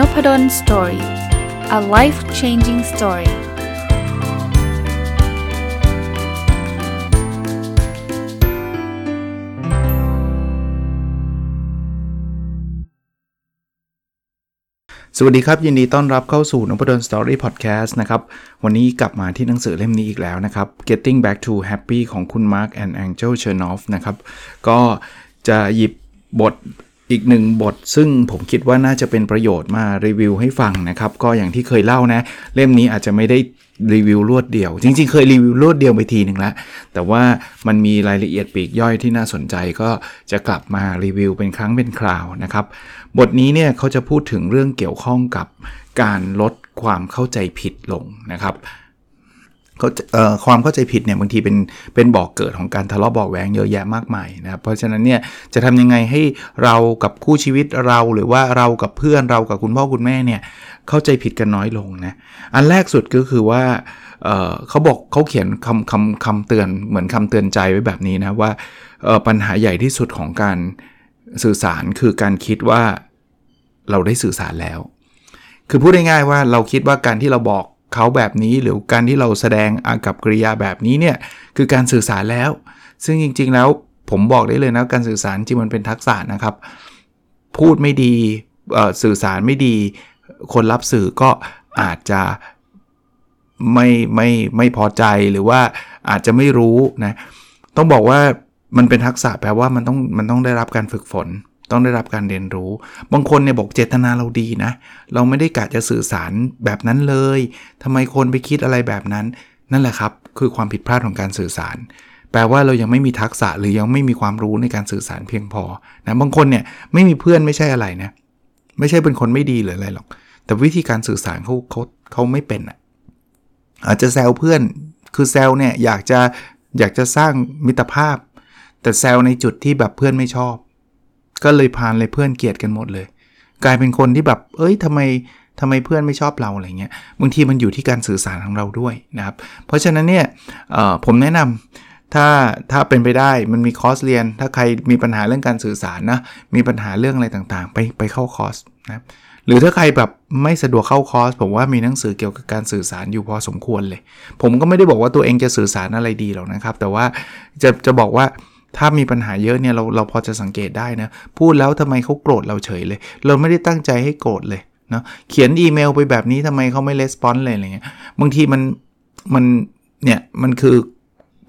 Nopadol story a life changing story สวัสดีครับ ยินดีต้อนรับเข้าสู่นพดล story พอดแคสต์นะครับ วันนี้กลับมาที่หนังสือเล่มนี้อีกแล้วนะครับ Getting Back to Happy ของคุณ Mark and Angel Chernoff นะครับ ก็จะหยิบบท อีกหนึ่งบทซึ่งผมคิดว่าน่าจะเป็นประโยชน์มารีวิวให้ฟังนะครับ ก็อย่างที่เคยเล่านะ เล่มนี้อาจจะไม่ได้รีวิวรวดเดียว จริงๆ เคยรีวิวรวดเดียวไปทีหนึ่งแล้วแต่ว่ามันมีรายละเอียดปีกย่อยที่น่าสนใจก็จะกลับมารีวิวเป็นครั้งเป็นคราวนะครับ บทนี้เนี่ยเขาจะพูดถึงเรื่องเกี่ยวข้องกับการลดความเข้าใจผิดลงนะครับ ความเข้าใจผิดเนี่ยบางทีเป็นเป็นบอกเกิดของการทะเลาะเบาแหวงเยอะแยะมากมายนะครับเพราะฉะนั้นเนี่ยจะทำยังไงให้เรากับคู่ชีวิตเราหรือว่าเรากับเพื่อนเรากับคุณพ่อคุณแม่เนี่ยเข้าใจผิดกันน้อยลงนะอันแรกสุดก็คือว่าเขาบอกเขาเขียนคำคำคำเตือนเหมือนคำเตือนใจไว้แบบนี้นะว่าปัญหาใหญ่ที่สุดของการสื่อสารคือการคิดว่าเราได้สื่อสารแล้ว คือพูดง่ายๆว่าเราคิดว่าการที่เราบอก เขาแบบนี้หรือการที่เราแสดงอากับกริยาแบบนี้เนี่ยคือการสื่อสารแล้ว ซึ่งจริง ๆ แล้วผมบอกได้เลยนะการสื่อสารจริงมันเป็นทักษะนะครับ พูดไม่ดีสื่อสารไม่ดี คนรับสื่อก็อาจจะไม่ไม่ไม่พอใจหรือว่าอาจจะไม่รู้นะต้องบอกว่ามันเป็นทักษะแปลว่ามันต้องมันต้องได้รับการฝึกฝน ต้องได้รับการเรียนรู้ บางคนเนี่ยบอกเจตนาเราดีนะ เราไม่ได้กะจะสื่อสารแบบนั้นเลยทำไมคนไปคิดอะไรแบบนั้น นั่นแหละครับ คือความผิดพลาดของการสื่อสาร แปลว่าเรายังไม่มีทักษะหรือยังไม่มีความรู้ในการสื่อสารเพียงพอนะบางคนเนี่ยไม่มีเพื่อนไม่ใช่อะไรนะไม่ใช่เป็นคนไม่ดีหรืออะไรหรอก แต่วิธีการสื่อสารเขาเขาเขาไม่เป็นอะอาจจะแซวเพื่อนคือแซวเนี่ยอยากจะอยากจะสร้างมิตรภาพ แต่แซวในจุดที่แบบเพื่อนไม่ชอบ ก็เลยพานเลยเพื่อนเกลียดกันหมดเลย กลายเป็นคนที่แบบ เอ้ยทำไมทำไมเพื่อนไม่ชอบเราอะไรเงี้ยบางทีมันอยู่ที่การสื่อสารของเราด้วยนะครับ เพราะฉะนั้นเนี่ยผมแนะนำถ้าถ้าเป็นไปได้มันมีคอร์สเรียน ถ้าใครมีปัญหาเรื่องการสื่อสารนะมีปัญหาเรื่องอะไรต่างๆ ไปไปเข้าคอร์สนะครับหรือถ้าใครแบบไม่สะดวกเข้าคอร์สผมว่ามีหนังสือเกี่ยวกับการสื่อสารอยู่พอสมควรเลย ผมก็ไม่ได้บอกว่าตัวเองจะสื่อสารอะไรดีหรอกนะครับ แต่ว่าจะจะบอกว่า ถ้ามีปัญหาเยอะเนี่ยเราเราพอจะสังเกตได้นะ พูดแล้วทำไมเขาโกรธเราเฉยเลย เราไม่ได้ตั้งใจให้โกรธเลยเนาะเขียนอีเมลไปแบบนี้ทำไมเขาไม่レスปอนส์เลยอะไรเงี้ยบางทีมันมันเนี่ยมันคือ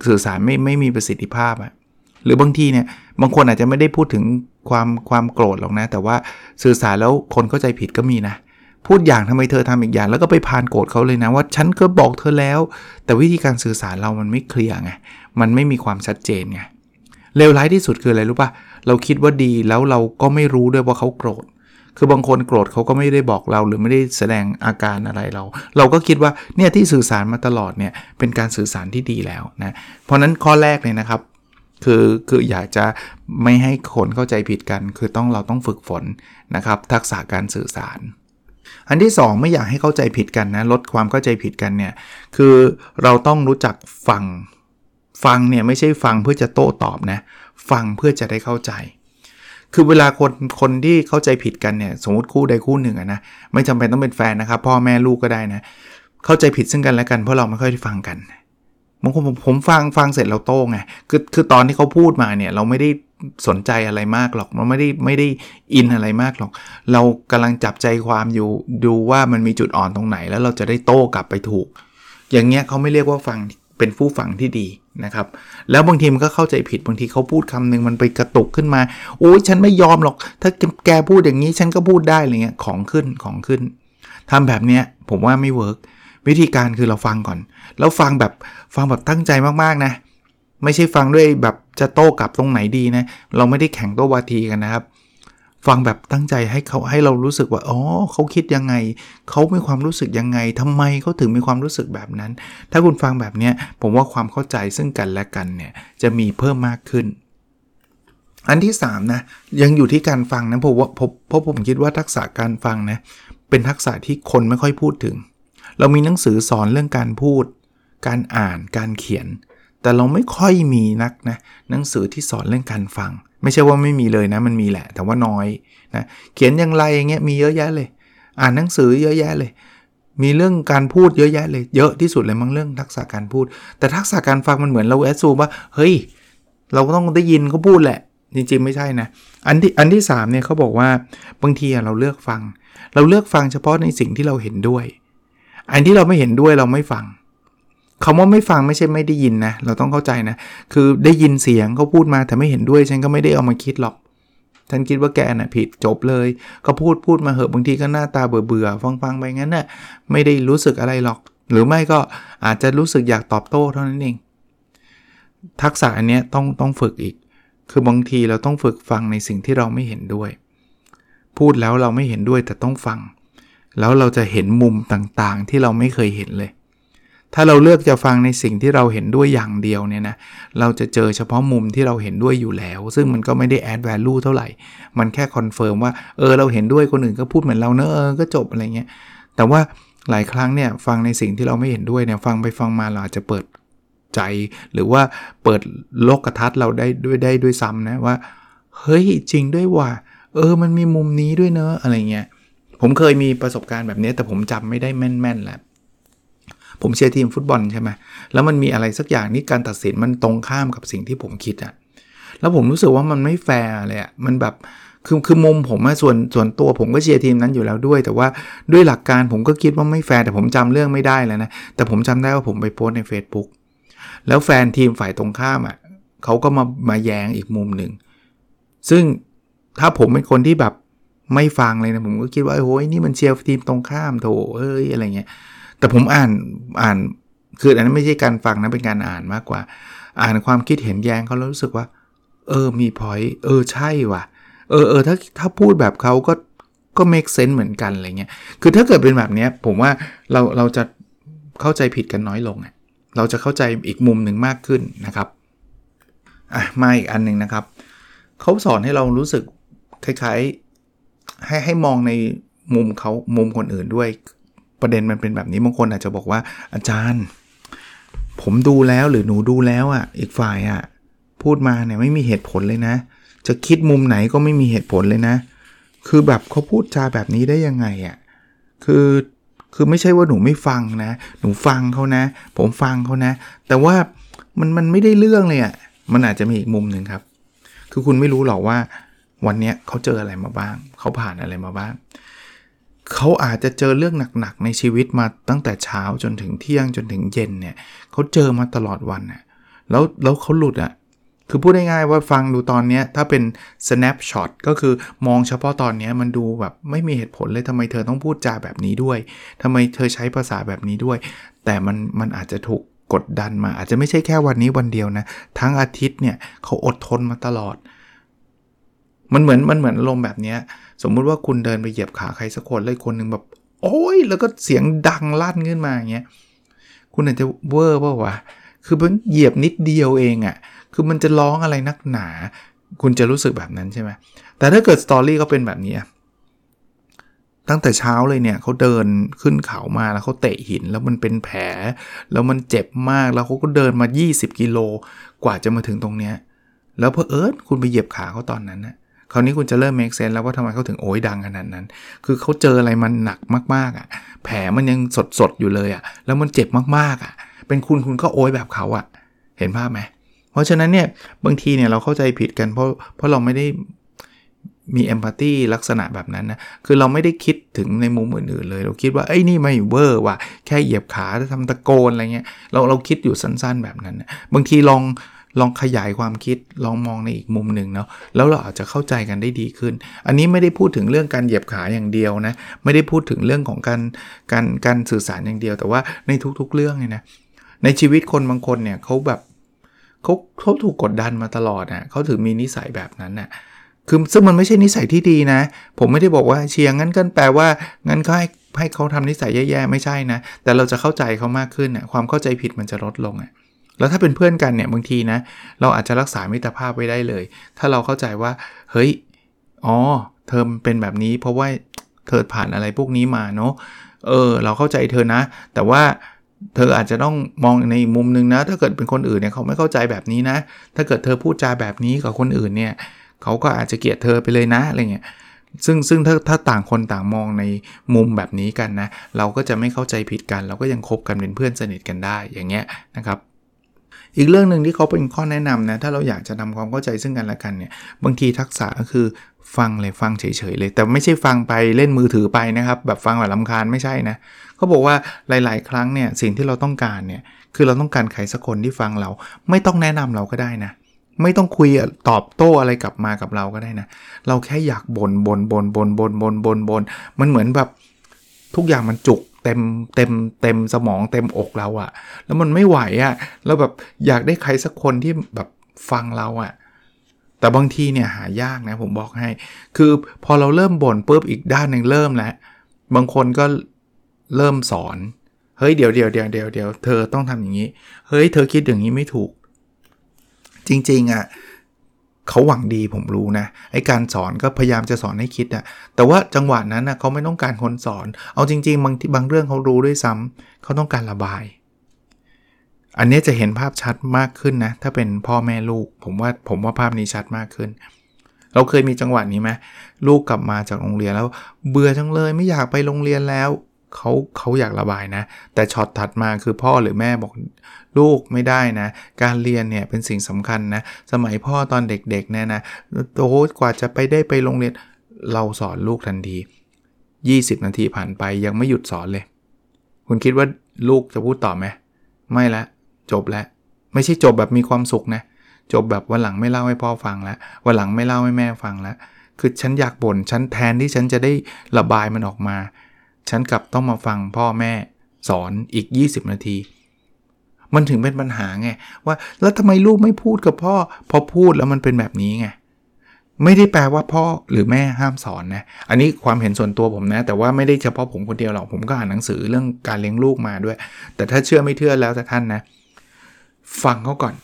สื่อสารไม่ไม่มีประสิทธิภาพอะหรือบางทีเนี่ยบางคนอาจจะไม่ได้พูดถึงความความโกรธหรอกนะ แต่ว่าสื่อสารแล้วคนเข้าใจผิดก็มีนะพูดอย่างทำไมเธอทำอีกอย่าง แล้วก็ไปพานโกรธเขาเลยนะว่าฉันก็บอกเธอแล้ว แต่วิธีการสื่อสารเรามันไม่เคลียร์ไงมันไม่มีความชัดเจนไง เลวร้ายที่สุดคืออะไรรู้ปะเราคิดว่าดีแล้วเราก็ไม่รู้ด้วยว่าเขาโกรธ คือบางคนโกรธเขาก็ไม่ได้บอกเรา หรือไม่ได้แสดงอาการอะไรเรา เราก็คิดว่าเนี่ยที่สื่อสารมาตลอดเนี่ยเป็นการสื่อสารที่ดีแล้วนะ เพราะนั้นข้อแรกเลยนะครับคือคืออยากจะไม่ให้คนเข้าใจผิดกัน คือต้องเราต้องฝึกฝนนะครับ ทักษะการสื่อสาร อันที่ 2 ไม่อยากให้เข้าใจผิดกันนะลดความเข้าใจผิดกันเนี่ยคือเราต้องรู้จักฟัง ฟังเนี่ยไม่ใช่ฟังเพื่อจะโต้ตอบนะ ฟังเพื่อจะได้เข้าใจ คือเวลาคนคนที่เข้าใจผิดกันเนี่ยสมมติคู่ใดคู่หนึ่งอะนะไม่จำเป็นต้องเป็นแฟนนะครับ พ่อแม่ลูกก็ได้นะ เข้าใจผิดซึ่งกันและกันเพราะเราไม่ค่อยได้ฟังกันบางคนผมผมฟังฟังเสร็จเราโต้ไงคือคือตอนที่เขาพูดมาเนี่ยเราไม่ได้สนใจอะไรมากหรอกมันไม่ได้ไม่ได้อินอะไรมากหรอก เรากำลังจับใจความอยู่ดูว่ามันมีจุดอ่อนตรงไหน แล้วเราจะได้โต้กลับไปถูก อย่างเงี้ยเขาไม่เรียกว่าฟัง เป็นผู้ฟังที่ดีนะครับ แล้วบางทีมันก็เข้าใจผิดบางทีเขาพูดคำหนึ่งมันไปกระตุกขึ้นมา โอ้ยฉันไม่ยอมหรอก ถ้าแกพูดอย่างนี้ฉันก็พูดได้อะไรเงี้ยของขึ้นของขึ้นทำแบบเนี้ยผมว่าไม่เวิร์กวิธีการคือเราฟังก่อน แล้วฟังแบบฟังแบบตั้งใจมากๆนะ ไม่ใช่ฟังด้วยแบบจะโต้กลับตรงไหนดีนะ เราไม่ได้แข่งโต้วาทีกันนะครับ ฟังแบบตั้งใจให้เขาให้เรารู้สึกว่าอ๋อเขาคิดยังไง เขามีความรู้สึกยังไงทำไมเขาถึงมีความรู้สึกแบบนั้น ถ้าคุณฟังแบบนี้ผมว่าความเข้าใจซึ่งกันและกันเนี่ยจะมีเพิ่มมากขึ้น อันที่3นะยังอยู่ที่การฟังนะผมว่าเพราะผมคิดว่าทักษะการฟังนะเป็นทักษะที่คนไม่ค่อยพูดถึง เรามีหนังสือสอนเรื่องการพูด การอ่านการเขียน แต่เราไม่ค่อยมีนักนะหนังสือที่สอนเรื่องการฟัง ไม่ใช่ว่าไม่มีเลยนะ มันมีแหละ แต่ว่าน้อยนะเขียนอย่างไรอย่างเงี้ยมีเยอะแยะเลย อ่านหนังสือเยอะแยะเลย มีเรื่องการพูดเยอะแยะเลย เยอะที่สุดเลยมั้งเรื่องทักษะการพูด แต่ทักษะการฟังมันเหมือนเราแอดซูว่าเฮ้ยเราก็ต้องได้ยินเขาพูดแหละ จริงๆ ไม่ใช่นะ อันที่อันที่3เนี่ยเขาบอกว่าบางทีเราเลือกฟัง เราเลือกฟังเฉพาะในสิ่งที่เราเห็นด้วย อันที่เราไม่เห็นด้วยเราไม่ฟัง คำว่าไม่ฟังไม่ใช่ไม่ได้ยินนะ เราต้องเข้าใจนะ คือได้ยินเสียงเขาพูดมาแต่ไม่เห็นด้วยฉันก็ไม่ได้เอามาคิดหรอกฉันคิดว่าแกน่ะผิดจบเลย ก็พูดพูดมาเหอะบางทีก็หน้าตาเบื่อเบื่อฟังฟังไปงั้นน่ะไม่ได้รู้สึกอะไรหรอก หรือไม่ก็อาจจะรู้สึกอยากตอบโต้เท่านั้นเอง ทักษะอันนี้ต้องต้องฝึกอีก คือบางทีเราต้องฝึกฟังในสิ่งที่เราไม่เห็นด้วย พูดแล้วเราไม่เห็นด้วยแต่ต้องฟัง แล้วเราจะเห็นมุมต่างๆที่เราไม่เคยเห็นเลย ถ้าเราเลือกจะฟังในสิ่งที่เราเห็นด้วยอย่างเดียวเนี่ยนะ เราจะเจอเฉพาะมุมที่เราเห็นด้วยอยู่แล้ว ซึ่งมันก็ไม่ได้ add value เท่าไหร่ มันแค่ confirm ว่าเออเราเห็นด้วยคนอื่นก็พูดเหมือนเราเนอะเออก็จบอะไรเงี้ย แต่ว่าหลายครั้งเนี่ยฟังในสิ่งที่เราไม่เห็นด้วยเนี่ยฟังไปฟังมาเราอาจจะเปิดใจ หรือว่าเปิดโลกทัศน์เราได้ด้วยได้ด้วยซ้ำนะว่าเฮ้ยจริงด้วยว่าเออมันมีมุมนี้ด้วยเนอะอะไรเงี้ยผมเคยมีประสบการณ์แบบนี้แต่ผมจำไม่ได้แม่นๆแหละ ผมเชียร์ทีมฟุตบอลใช่ไหมแล้วมันมีอะไรสักอย่างนี่การตัดสินมันตรงข้ามกับสิ่งที่ผมคิดอะแล้วผมรู้สึกว่ามันไม่แฟร์เลยอะมันแบบคือคือมุมผมอะส่วนส่วนตัวผมก็เชียร์ทีมนั้นอยู่แล้วด้วย แต่ว่าด้วยหลักการผมก็คิดว่าไม่แฟร์แต่ผมจำเรื่องไม่ได้แล้วนะแต่ผมจำได้ว่าผมไปโพสใน Facebook แล้วแฟนทีมฝ่ายตรงข้ามอะเขาก็มามาแย้งอีกมุมหนึ่งซึ่งถ้าผมเป็นคนที่แบบไม่ฟังเลยนะผมก็คิดว่าโอ้ยนี่มันเชียร์ทีมตรงข้ามโถเอ้ยอะไรเงี้ย แต่ผมอ่านอ่านคืออันนั้นไม่ใช่การฟังนะเป็นการอ่านมากกว่า อ่านความคิดเห็นแย้งเขาแล้วรู้สึกว่า เออมีพอยเออใช่ว่ะ เออเออถ้าถ้าพูดแบบเขาก็ก็ make sense เหมือนกันอะไรเงี้ยคือถ้าเกิดเป็นแบบเนี้ยผมว่าเราเราจะเข้าใจผิดกันน้อยลงเราจะเข้าใจอีกมุมหนึ่งมากขึ้นนะครับอะมาอีกอันหนึ่งนะครับเขาสอนให้เรารู้สึกคล้ายๆให้ให้มองในมุมเขามุมคนอื่นด้วย ประเด็นมันเป็นแบบนี้บางคนอาจจะบอกว่าอาจารย์ ผมดูแล้วหรือหนูดูแล้วอะ อีกฝ่ายอะ พูดมาเนี่ยไม่มีเหตุผลเลยนะ จะคิดมุมไหนก็ไม่มีเหตุผลเลยนะ คือแบบเขาพูดจาแบบนี้ได้ยังไงอะคือคือไม่ใช่ว่าหนูไม่ฟังนะ หนูฟังเขานะ ผมฟังเขานะ แต่ว่ามันมันไม่ได้เรื่องเลยอะมันอาจจะมีอีกมุมหนึ่งครับ คือคุณไม่รู้หรอกว่าวันนี้เขาเจออะไรมาบ้าง เขาผ่านอะไรมาบ้าง เขาอาจจะเจอเรื่องหนักๆในชีวิตมาตั้งแต่เช้าจนถึงเที่ยงจนถึงเย็นเนี่ยเขาเจอมาตลอดวันน่ะแล้วแล้วเขาหลุดอะคือพูดง่ายๆว่าฟังดูตอนนี้ถ้าเป็น snapshot ก็คือมองเฉพาะตอนนี้มันดูแบบไม่มีเหตุผลเลยทำไมเธอต้องพูดจาแบบนี้ด้วยทำไมเธอใช้ภาษาแบบนี้ด้วย แต่มันมันอาจจะถูกกดดันมา อาจจะไม่ใช่แค่วันนี้วันเดียวนะ ทั้งอาทิตย์เนี่ยเขาอดทนมาตลอด มันเหมือนมันเหมือนลมแบบนี้สมมุติว่าคุณเดินไปเหยียบขาใครสักคนเลยคนหนึ่งแบบ โอ้ยแล้วก็เสียงดังลั่นขึ้นมาอย่างเงี้ยคุณอาจจะเวอร์เปล่าวะคือมันเหยียบนิดเดียวเองอะ่ะคือมันจะร้องอะไรนักหนา คุณจะรู้สึกแบบนั้นใช่ไหมแต่ถ้าเกิด story ก็เป็นแบบนี้ตั้งแต่เช้าเลยเนี่ยเขาเดินขึ้นเขามาแล้วเขาเตะหินแล้วมันเป็นแผล แล้วมันเจ็บมากแล้วเขาก็เดินมา 20 กิโลกว่าจะมาถึงตรงเนี้ยแล้วเพอเอิร์ธคุณไปเหยียบขาเขาตอนนั้นนะ คราวนี้คุณจะเริ่ม make sense แล้วว่าทำไมเขาถึงโอยดังขนาดนั้น คือเขาเจออะไรมันหนักมากๆอะ แผลมันยังสดๆอยู่เลยอะ แล้วมันเจ็บมากๆอะ เป็นคุณคุณก็โอยแบบเขาอะ เห็นภาพไหม เพราะฉะนั้นเนี่ยบางทีเนี่ยเราเข้าใจผิดกันเพราะเพราะเราไม่ได้มีเอมพัตตีลักษณะแบบนั้นนะ คือเราไม่ได้คิดถึงในมุมอื่นๆเลย เราคิดว่าไอ้นี่ไม่เวอร์ว่ะ แค่เหยียบขาทำตะโกนอะไรเงี้ย เราเราคิดอยู่สั้นๆแบบนั้นนะบางทีลอง ลองขยายความคิดลองมองในอีกมุมหนึ่งเนาะแล้วเราอาจจะเข้าใจกันได้ดีขึ้น อันนี้ไม่ได้พูดถึงเรื่องการเหยียบขาอย่างเดียวนะไม่ได้พูดถึงเรื่องของการการการสื่อสารอย่างเดียว แต่ว่าในทุกๆเรื่องเนี่ยนะในชีวิตคนบางคนเนี่ยเขาแบบเขาเขาถูกกดดันมาตลอดนะ่ะเขาถึงมีนิสัยแบบนั้นนะ่ะคือซึ่งมันไม่ใช่นิสัยที่ดีนะ ผมไม่ได้บอกว่าเชียร์งั้นกันแปลว่างั้นก็ให้ให้เขาทำนิสัยแย่ๆไม่ใช่นะ แต่เราจะเข้าใจเขามากขึ้นนะความเข้าใจผิดมันจะลดลงอะ แล้วถ้าเป็นเพื่อนกันเนี่ยบางทีนะ เราอาจจะรักษามิตรภาพไว้ได้เลย ถ้าเราเข้าใจว่าเฮ้ยอ๋อเธอเป็นแบบนี้เพราะว่าเธอผ่านอะไรพวกนี้มาเนาะเออ เราเข้าใจเธอนะ แต่ว่าเธออาจจะต้องมองในมุมนึงนะ ถ้าเกิดเป็นคนอื่นเนี่ยเขาไม่เข้าใจแบบนี้นะ ถ้าเกิดเธอพูดจาแบบนี้กับคนอื่นเนี่ยเขาก็อาจจะเกลียดเธอไปเลยนะอะไรเงี้ยซึ่งซึ่งถ้าถ้าต่างคนต่างมองในมุมแบบนี้กันนะ เราก็จะไม่เข้าใจผิดกัน เราก็ยังคบกันเป็นเพื่อนสนิทกันได้อย่างเงี้ยนะครับ อีกเรื่องหนึ่งที่เขาเป็นข้อแนะนำนะถ้าเราอยากจะทำความเข้าใจซึ่งกันและกันเนี่ยบางทีทักษะก็คือฟังเลยฟังเฉยๆเลย แต่ไม่ใช่ฟังไปเล่นมือถือไปนะครับ แบบฟังแบบลำคาญไม่ใช่นะเขาบอกว่าหลาย ๆ ครั้งเนี่ยสิ่งที่เราต้องการเนี่ยคือเราต้องการใครสักคนที่ฟังเรา ไม่ต้องแนะนำเราก็ได้นะไม่ต้องคุยตอบโต้อะไรกลับมากับเราก็ได้นะ เราแค่อยากบน่นบน่นบน่นบน่นบน่นบน่นบน่นบนมันเหมือนแบบทุกอย่างมันจุก เต็มเต็มเต็มสมองเต็มอกเราอะแล้วมันไม่ไหวอะเราแบบอยากได้ใครสักคนที่แบบฟังเราอะแต่บางทีเนี่ยหายากนะผมบอกให้ คือพอเราเริ่มบ่นปุ๊บอีกด้านหนึ่งเริ่มแล้วบางคนก็เริ่มสอน เฮ้ยเดี๋ยวเดี๋ยวเดี๋ยวเดี๋ยวเดี๋ยวเธอต้องทำอย่างนี้ เฮ้ยเธอคิดอย่างนี้ไม่ถูก จริงๆอะ่ะ เขาหวังดีผมรู้นะไอการสอนก็พยายามจะสอนให้คิดอะแต่ว่าจังหวะนั้นนะเขาไม่ต้องการคนสอน เอาจริง ๆ บางบางเรื่องเขารู้ด้วยซ้ำเขาต้องการระบาย อันนี้จะเห็นภาพชัดมากขึ้นนะ ถ้าเป็นพ่อแม่ลูก ผมว่าผมว่าภาพนี้ชัดมากขึ้น เราเคยมีจังหวะนี้ไหมลูกกลับมาจากโรงเรียนแล้ว เบื่อจังเลยไม่อยากไปโรงเรียนแล้ว เขาเขาอยากระบายนะ แต่ช็อตถัดมาคือพ่อหรือแม่บอกลูกไม่ได้นะ การเรียนเนี่ยเป็นสิ่งสำคัญนะ สมัยพ่อตอนเด็กๆเนี่ยนะโอ้กว่าจะไปได้ไปโรงเรียนเราสอนลูกทันที 20 นาทีผ่านไปยังไม่หยุดสอนเลย คุณคิดว่าลูกจะพูดต่อไหมไม่ละ จบแล้ว ไม่ใช่จบแบบมีความสุขนะ จบแบบวันหลังไม่เล่าให้พ่อฟังแล้ววันหลังไม่เล่าให้แม่ฟังแล้วคือฉันอยากบน่นฉันแทนที่ฉันจะได้ระบายมันออกมา ฉันกลับต้องมาฟังพ่อแม่สอนอีก 20 นาที มันถึงเป็นปัญหาไง ว่าแล้วทำไมลูกไม่พูดกับพ่อ พอพูดแล้วมันเป็นแบบนี้ไง ไม่ได้แปลว่าพ่อหรือแม่ห้ามสอนนะ อันนี้ความเห็นส่วนตัวผมนะ แต่ว่าไม่ได้เฉพาะผมคนเดียวหรอก ผมก็อ่านหนังสือเรื่องการเลี้ยงลูกมาด้วย แต่ถ้าเชื่อไม่เชื่อแล้วแต่ท่านนะ ฟังเขาก่อน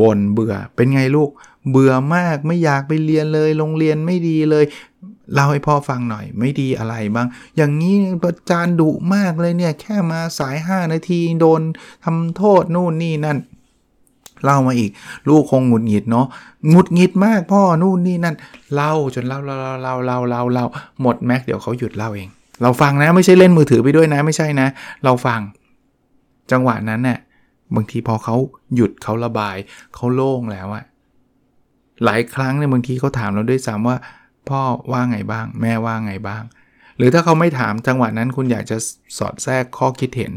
บ่นเบื่อเป็นไงลูก เบื่อมากไม่อยากไปเรียนเลย โรงเรียนไม่ดีเลย เล่าให้พ่อฟังหน่อยไม่ดีอะไรบ้าง อย่างนี้ประจานดุมากเลยเนี่ย แค่มาสาย 5 นาทีโดนทำโทษนู่นนี่นั่น เล่ามาอีก ลูกคงหงุดหงิดเนาะหงุดหงิดมากพ่อนู่นนี่นั่นเล่าจนเล่าเล่าเล่าเล่าเล่าเล่าหมดแม็กเดี๋ยวเขาหยุดเล่าเอง เราฟังนะไม่ใช่เล่นมือถือไปด้วยนะไม่ใช่นะ เราฟัง จังหวะนั้นเนะ่ยบางทีพอเขาหยุดเขาระบายเขาโล่งแล้วอะหลายครั้งเนี่ยบางทีเขาถามเราด้วยซ้ำว่า พ่อว่าไงบ้าง แม่ว่าไงบ้าง หรือถ้าเขาไม่ถามจังหวะนั้นคุณอยากจะสอดแทรกข้อคิดเห็น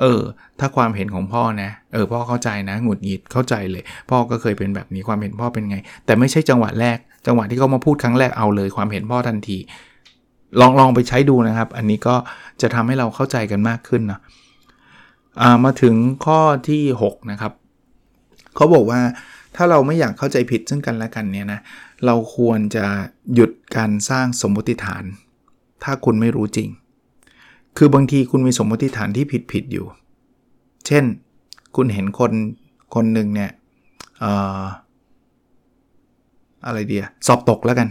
เออ ถ้าความเห็นของพ่อนะ เออ พ่อเข้าใจนะ หงุดหงิดเข้าใจเลย พ่อก็เคยเป็นแบบนี้ความเห็นพ่อเป็นไง แต่ไม่ใช่จังหวะแรก จังหวะที่เขามาพูดครั้งแรกเอาเลยความเห็นพ่อทันที ลองลองไปใช้ดูนะครับ อันนี้ก็จะทำให้เราเข้าใจกันมากขึ้นนะมาถึงข้อที่6นะครับเขาบอกว่าถ้าเราไม่อยากเข้าใจผิดซึ่งกันและกันเนี่ยนะ เราควรจะหยุดการสร้างสมมติฐาน ถ้าคุณไม่รู้จริง คือบางทีคุณมีสมมติฐานที่ผิดผิดอยู่ เช่น คุณเห็นคนคนหนึ่งเนี่ยอออะไรเดียสอบตกแล้วกัน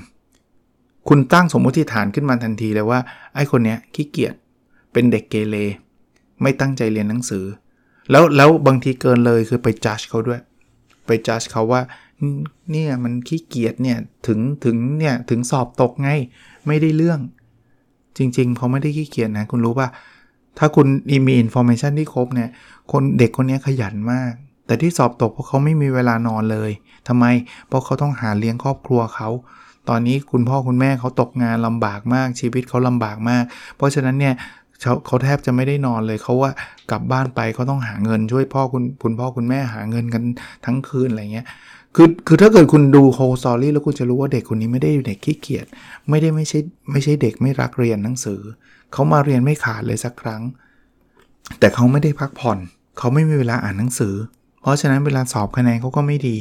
คุณตั้งสมมติฐานขึ้นมาทันทีเลยว่า ไอ้คนเนี้ยขี้เกียจเป็นเด็กเกเรไม่ตั้งใจเรียนหนังสือ แล้วแล้วบางทีเกินเลยคือไป judge เขาด้วย ไป judge เขาว่า เนี่ยมันขี้เกียจเนี่ยถึงถึงเนี่ยถึงสอบตกไงไม่ได้เรื่อง จริงๆเขาไม่ได้ขี้เกียจนะคุณรู้ป่ะถ้าคุณมี information ที่ครบเนี่ย คนเด็กคนนี้ขยันมาก แต่ที่สอบตกเพราะเขาไม่มีเวลานอนเลยทำไม เพราะเขาต้องหาเลี้ยงครอบครัวเขา ตอนนี้คุณพ่อคุณแม่เขาตกงานลำบากมาก ชีวิตเขาลำบากมาก เพราะฉะนั้นเนี่ยเขาเขาแทบจะไม่ได้นอนเลยเขาว่ากลับบ้านไปเขาต้องหาเงินช่วยพ่อคุณคุณพ่อคุณแม่หาเงินกันทั้งคืนอะไรเงี้ย คือคือถ้าเกิดคุณดูโฮสอรี่แล้วคุณจะรู้ว่าเด็กคนนี้ไม่ได้เด็กขี้เกียจไม่ได้ไม่ใช่ไม่ใช่เด็กไม่รักเรียนหนังสือ เขามาเรียนไม่ขาดเลยสักครั้ง แต่เขาไม่ได้พักผ่อน เขาไม่มีเวลาอ่านหนังสือ เพราะฉะนั้นเวลาสอบคะแนนเขาก็ไม่ดี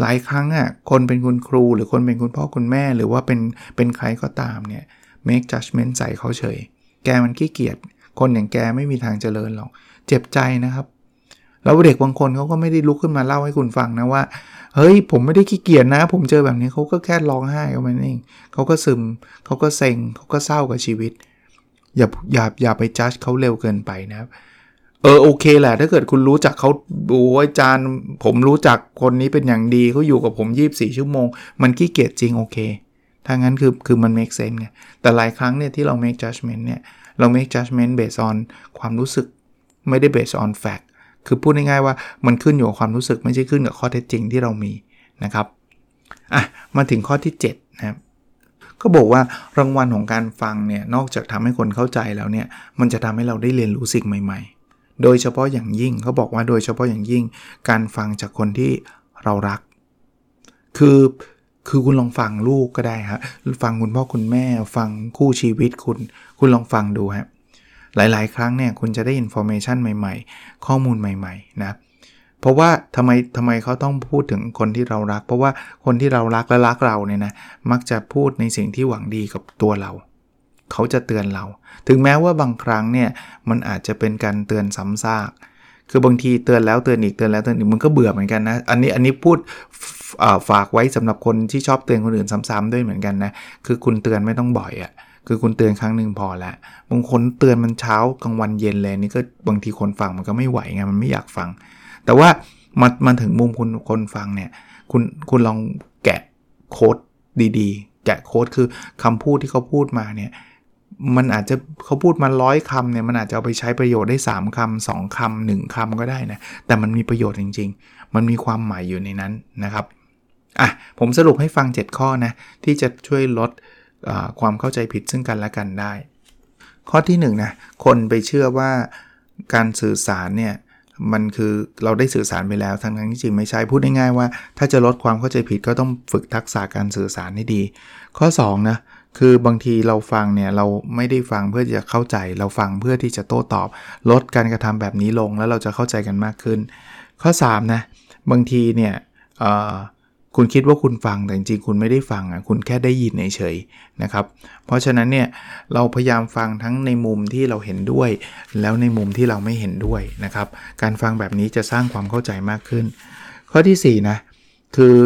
หลายครั้งอะคนเป็นคุณครูหรือคนเป็นคุณพ่อคุณแม่หรือว่าเป็นเป็นใครก็ตามเนี่ย make judgment ใส่เขาเฉย แกมันขี้เกียจคนอย่างแกไม่มีทางเจริญหรอก เจ็บใจนะครับ แล้วเด็กบางคนเขาก็ไม่ได้ลุกขึ้นมาเล่าให้คุณฟังนะว่า เฮ้ย ผมไม่ได้ขี้เกียจนะ ผมเจอแบบนี้เขาก็แค่ร้องไห้เขาเองเขาก็ซึมเขาก็เซ็งเขาก็เศร้ากับชีวิต อย่าอย่าอย่าไปจัดเขาเร็วเกินไปนะครับเออโอเคแหละ ถ้าเกิดคุณรู้จักเขาดูอาจารย์ผมรู้จักคนนี้เป็นอย่างดีเขาอยู่กับผม24ชั่วโมง มันขี้เกียจจริงโอเคถ้างั้นคือคือมัน make sense ไงแต่หลายครั้งเนี่ยที่เรา make judgment เนี่ยเรา make judgment based on ความรู้สึกไม่ได้ based on fact คือพูดง่ายๆว่ามันขึ้นอยู่กับความรู้สึกไม่ใช่ขึ้นกับข้อเท็จจริงที่เรามีนะครับอะมาถึงข้อที่7นะครับก็บอกว่ารางวัลของการฟังเนี่ยนอกจากทำให้คนเข้าใจแล้วเนี่ยมันจะทำให้เราได้เรียนรู้สิ่งใหม่ ๆ โดยเฉพาะอย่างยิ่งเขาบอกว่าโดยเฉพาะอย่างยิ่งการฟังจากคนที่เรารัก คือคือคุณลองฟังลูกก็ได้ครับฟังคุณพ่อคุณแม่ ฟังคู่ชีวิตคุณ คุณลองฟังดูครับ หลาย ๆ ครั้งเนี่ยคุณจะได้ information ใหม่ ๆ ข้อมูลใหม่ ๆ นะเพราะว่าทำไมทำไมเขาต้องพูดถึงคนที่เรารัก เพราะว่าคนที่เรารักและรักเราเนี่ยนะมักจะพูดในสิ่งที่หวังดีกับตัวเรา เขาจะเตือนเรา ถึงแม้ว่าบางครั้งเนี่ยมันอาจจะเป็นการเตือนซ้ำซากคือบางทีเตือนแล้วเตือนอีกเตือนแล้วเตือนอีกมันก็เบื่อเหมือนกันนะอันนี้อันนี้พูดฝากไว้สำหรับคนที่ชอบเตือนคนอื่นซ้ำๆด้วยเหมือนกันนะคือคุณเตือนไม่ต้องบ่อยอะ่ะ คือคุณเตือนครั้งหนึ่งพอแล้วบางคนเตือนมันเช้ากลางวันเย็นเลยนี่ก็บางทีคนฟังมันก็ไม่ไหวไงมันไม่อยากฟัง แต่ว่ามันมันถึงมุมคุณคนฟังเนี่ยคุณคุณลองแกะโค้ดดีๆ แกะโค้ดคือคำพูดที่เขาพูดมาเนี่ยมันอาจจะเขาพูดมาร้อยคำเนี่ยมันอาจจะเอาไปใช้ประโยชน์ได้ 3คำ2คำ1คำก็ได้นะ แต่มันมีประโยชน์จริง ๆ มันมีความหมายอยู่ในนั้นนะครับอะผมสรุปให้ฟัง 7 ข้อนะ ที่จะช่วยลด ความเข้าใจผิดซึ่งกันและกันได้ ข้อที่1นนะคนไปเชื่อว่าการสื่อสารเนี่ยมันคือเราได้สื่อสารไปแล้วทั้งนั้นจริงไม่ใช่พูดง่ายๆว่า ถ้าจะลดความเข้าใจผิดก็ต้องฝึกทักษะการสื่อสารให้ดี ข้อ2นะคือบางทีเราฟังเนี่ยเราไม่ได้ฟังเพื่อจะเข้าใจ เราฟังเพื่อที่จะโต้ตอบ ลดการกระทำแบบนี้ลงแล้วเราจะเข้าใจกันมากขึ้น ข้อ3นะบางทีเนี่ย คุณคิดว่าคุณฟังแต่จริงๆคุณไม่ได้ฟังอะคุณแค่ได้ยินเฉยๆนะครับ เพราะฉะนั้นเนี่ยเราพยายามฟังทั้งในมุมที่เราเห็นด้วย แล้วในมุมที่เราไม่เห็นด้วยนะครับ การฟังแบบนี้จะสร้างความเข้าใจมากขึ้น ข้อที่4นะคือ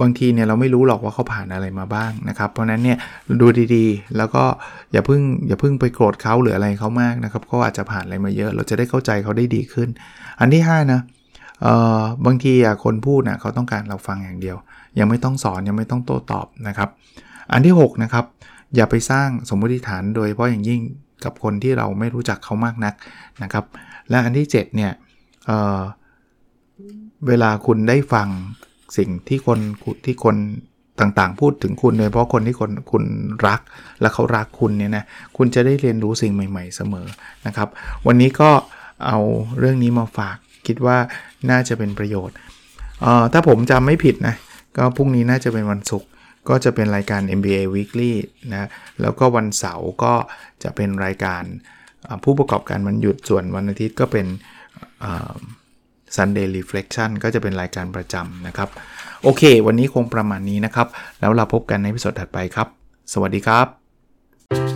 บางทีเนี่ยเราไม่รู้หรอกว่าเขาผ่านอะไรมาบ้างนะครับ เพราะนั้นเนี่ยดูดีๆ แล้วก็อย่าเพิ่งอย่าเพิ่งไปโกรธเขาหรืออะไรเขามากนะครับเขาอาจจะผ่านอะไรมาเยอะ เราจะได้เข้าใจเขาได้ดีขึ้น อันที่5นะ บางทีคนพูดนะเขาต้องการเราฟังอย่างเดียว ยังไม่ต้องสอนยังไม่ต้องโต้ตอบนะครับ อันที่6นะครับอย่าไปสร้างสมมติฐานโดยเฉพาะอย่างยิ่งกับคนที่เราไม่รู้จักเขามากนักนะครับ และอันที่7เนี่ยเเวลาคุณได้ฟังสิ่งที่คนที่คนต่างๆ พูดถึงคุณโดยเฉพาะคนที่คนคุณรัก และเขารักคุณเนี่ยนะคุณจะได้เรียนรู้สิ่งใหม่ ๆ เสมอนะครับ วันนี้ก็เอาเรื่องนี้มาฝากคิดว่า น่าจะเป็นประโยชน์ ถ้าผมจำไม่ผิดนะ ก็พรุ่งนี้น่าจะเป็นวันศุกร์ก็จะเป็นรายการ MBA Weekly นะแล้วก็วันเสาร์ก็จะเป็นรายการผู้ประกอบการวันหยุดส่วนวันอาทิตย์ก็เป็น Sunday Reflection ก็จะเป็นรายการประจำนะครับ โอเค วันนี้คงประมาณนี้นะครับ แล้วเราพบกันในพิสดถัดไปครับ สวัสดีครับ